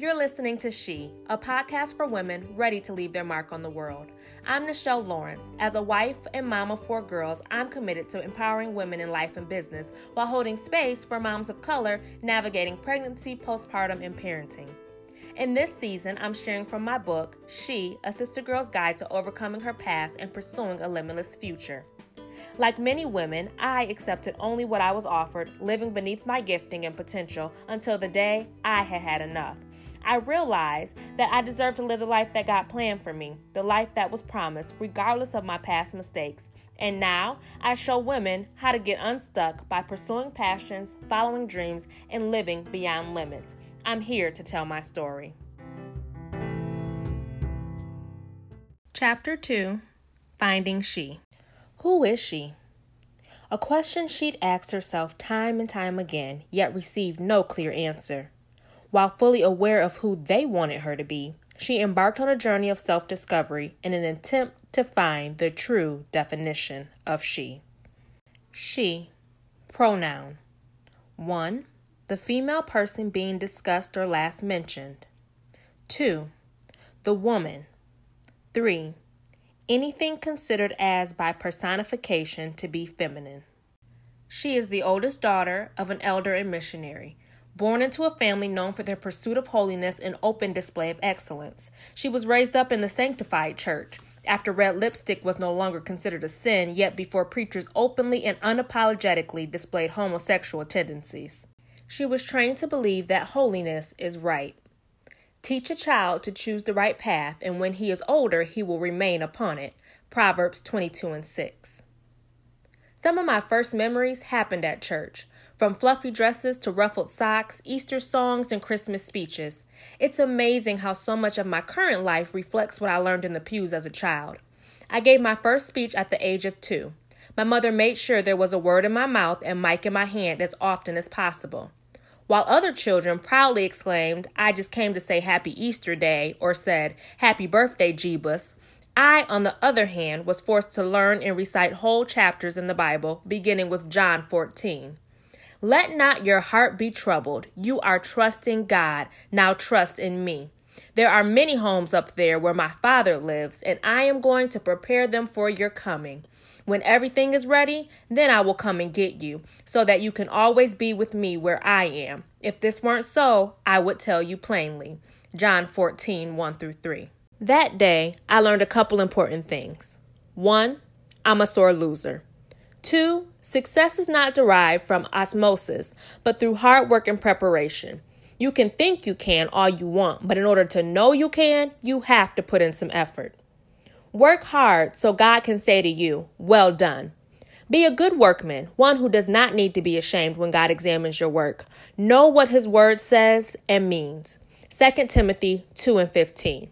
You're listening to She, a podcast for women ready to leave their mark on the world. I'm Nichelle Lawrence. As a wife and mom of four girls, I'm committed to empowering women in life and business while holding space for moms of color navigating pregnancy, postpartum, and parenting. In this season, I'm sharing from my book, She, a Sister Girl's Guide to Overcoming Her Past and Pursuing a Limitless Future. Like many women, I accepted only what I was offered, living beneath my gifting and potential until the day I had had enough. I realized that I deserve to live the life that God planned for me, the life that was promised, regardless of my past mistakes. And now I show women how to get unstuck by pursuing passions, following dreams, and living beyond limits. I'm here to tell my story. Chapter 2 Finding She. Who is she? A question she'd asked herself time and time again, yet received no clear answer. While fully aware of who they wanted her to be, she embarked on a journey of self discovery in an attempt to find the true definition of she. She, pronoun 1. The female person being discussed or last mentioned. 2. The woman. 3 anything considered as by personification to be feminine. She is the oldest daughter of an elder and missionary. Born into a family known for their pursuit of holiness and open display of excellence, she was raised up in the sanctified church. After red lipstick was no longer considered a sin, yet before preachers openly and unapologetically displayed homosexual tendencies. She was trained to believe that holiness is right. Teach a child to choose the right path, and when he is older, he will remain upon it. Proverbs 22 and 6. Some of my first memories happened at church, from fluffy dresses to ruffled socks, Easter songs, and Christmas speeches. It's amazing how so much of my current life reflects what I learned in the pews as a child. I gave my first speech at the age of two. My mother made sure there was a word in my mouth and mic in my hand as often as possible while other children proudly exclaimed, I just came to say Happy Easter Day, or said, Happy Birthday, Jeebus. I, on the other hand, was forced to learn and recite whole chapters in the Bible, beginning with John 14. Let not your heart be troubled. You are trusting God. Now trust in me. There are many homes up there where my Father lives, and I am going to prepare them for your coming. When everything is ready, then I will come and get you, so that you can always be with me where I am. If this weren't so, I would tell you plainly. John 14, 1 through 3. That day, I learned a couple important things. One, I'm a sore loser. Two, success is not derived from osmosis, but through hard work and preparation. You can think you can all you want, but in order to know you can, you have to put in some effort. Work hard so God can say to you, Well done. Be a good workman, one who does not need to be ashamed when God examines your work. Know what his word says and means. 2 Timothy 2 and 15.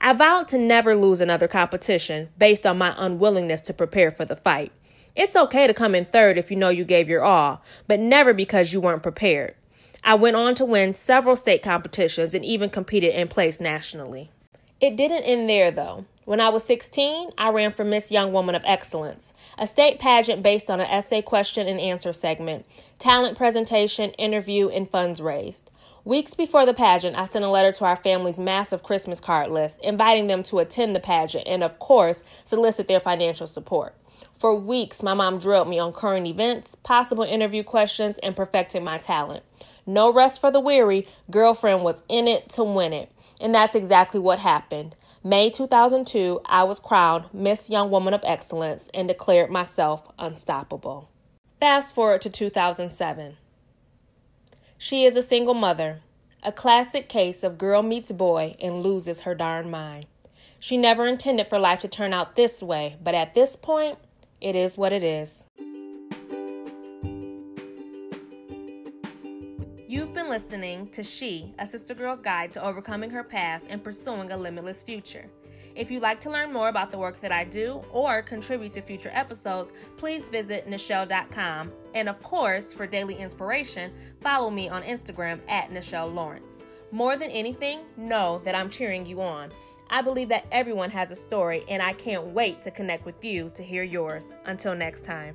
I vowed to never lose another competition based on my unwillingness to prepare for the fight. It's okay to come in third if you know you gave your all, but never because you weren't prepared. I went on to win several state competitions and even competed in place nationally. It didn't end there though. When I was 16, I ran for Miss Young Woman of Excellence, a state pageant based on an essay question and answer segment, talent presentation, interview, and funds raised. Weeks before the pageant, I sent a letter to our family's massive Christmas card list, inviting them to attend the pageant and, of course, solicit their financial support. For weeks, my mom drilled me on current events, possible interview questions, and perfecting my talent. No rest for the weary, girlfriend was in it to win it. And that's exactly what happened. May 2002, I was crowned Miss Young Woman of Excellence and declared myself unstoppable. Fast forward to 2007. She is a single mother, a classic case of girl meets boy and loses her darn mind. She never intended for life to turn out this way, but at this point, it is what it is. You've been listening to She, a Sister Girl's Guide to Overcoming Her Past and Pursuing a Limitless Future. If you'd like to learn more about the work that I do or contribute to future episodes, please visit Nichelle.com. And of course, for daily inspiration, follow me on Instagram at Nichelle Lawrence. More than anything, know that I'm cheering you on. I believe that everyone has a story, and I can't wait to connect with you to hear yours. Until next time.